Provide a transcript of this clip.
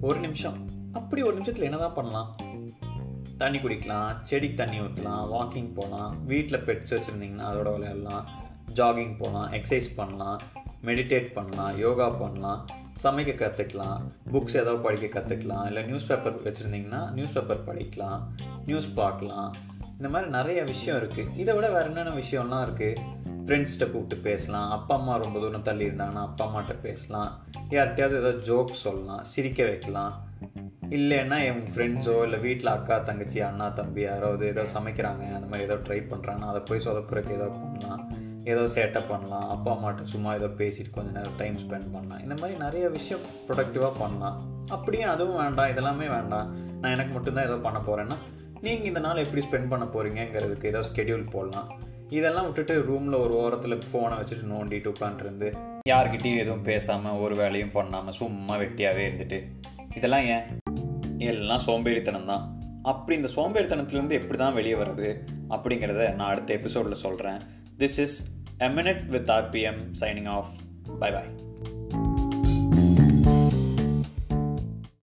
ஒரு நிமிஷம். அப்படி ஒரு நிமிஷத்தில் என்னதான் பண்ணலாம்? தண்ணி குடிக்கலாம் செடிக்கு தண்ணி ஊற்றலாம் வாக்கிங் போகலாம் வீட்டில் பெட்ஸ் வச்சுருந்தீங்கன்னா அதோட விளையாடலாம் ஜாகிங் போகலாம் எக்ஸசைஸ் பண்ணலாம் மெடிடேட் பண்ணலாம் யோகா பண்ணலாம் சமைக்க கற்றுக்கலாம் புக்ஸ் ஏதாவது படிக்க கற்றுக்கலாம் இல்லை நியூஸ் பேப்பர் வச்சுருந்தீங்கன்னா நியூஸ் பேப்பர் படிக்கலாம் நியூஸ் பார்க்கலாம். இந்த மாதிரி நிறைய விஷயம் இருக்குது இதை விட வேறு என்னென்ன விஷயம்லாம் இருக்குது ஃப்ரெண்ட்ஸ்கிட்ட கூப்பிட்டு பேசலாம். அப்பா அம்மா ரொம்ப தூரம் தள்ளி இருந்தாங்கன்னா அப்பா அம்மாட்ட பேசலாம். யார்கிட்டயாவது ஏதாவது ஜோக் சொல்லலாம் சிரிக்க வைக்கலாம். இல்லைன்னா என் ஃப்ரெண்ட்ஸோ இல்லை வீட்டில் அக்கா தங்கச்சி அண்ணா தம்பி யாராவது ஏதோ சமைக்கிறாங்க அந்த மாதிரி ஏதோ ட்ரை பண்ணுறாங்கன்னா அதை போய் சொதப்புறக்கு ஏதோ பண்ணலாம். ஏதோ சேட்டப் பண்ணலாம். அப்பா அம்மாட்ட சும்மா ஏதோ பேசிட்டு கொஞ்ச நேரம் டைம் ஸ்பெண்ட் பண்ணலாம். இந்த மாதிரி நிறைய விஷயம் ப்ரொடக்டிவாக பண்ணலாம். அப்படியும் அதுவும் வேண்டாம். இதெல்லாமே வேண்டாம். நான் எனக்கு மட்டும்தான் ஏதோ பண்ண போகிறேன்னா நீங்கள் இந்த நாள் எப்படி ஸ்பெண்ட் பண்ண போகிறீங்கிறதுக்கு ஏதாவது ஸ்கெடியூல் போடலாம். இதெல்லாம் விட்டுட்டு ரூமில் ஒரு ஓரத்தில் ஃபோனை வச்சுட்டு நோண்டிட்டு உட்காந்துருந்து யார்கிட்டையும் எதுவும் பேசாமல் ஒரு வேலையும் பண்ணாமல் சும்மா வெட்டியாகவே இருந்துட்டு இதெல்லாம் ஏன்? எல்லாம் சோம்பேறித்தனம் தான். அப்படி இந்த சோம்பேறித்தனத்துலேருந்து எப்படி தான் வெளியே வருது அப்படிங்கிறத நான் அடுத்த எபிசோடில் சொல்கிறேன் this is a minute with RPM signing off bye bye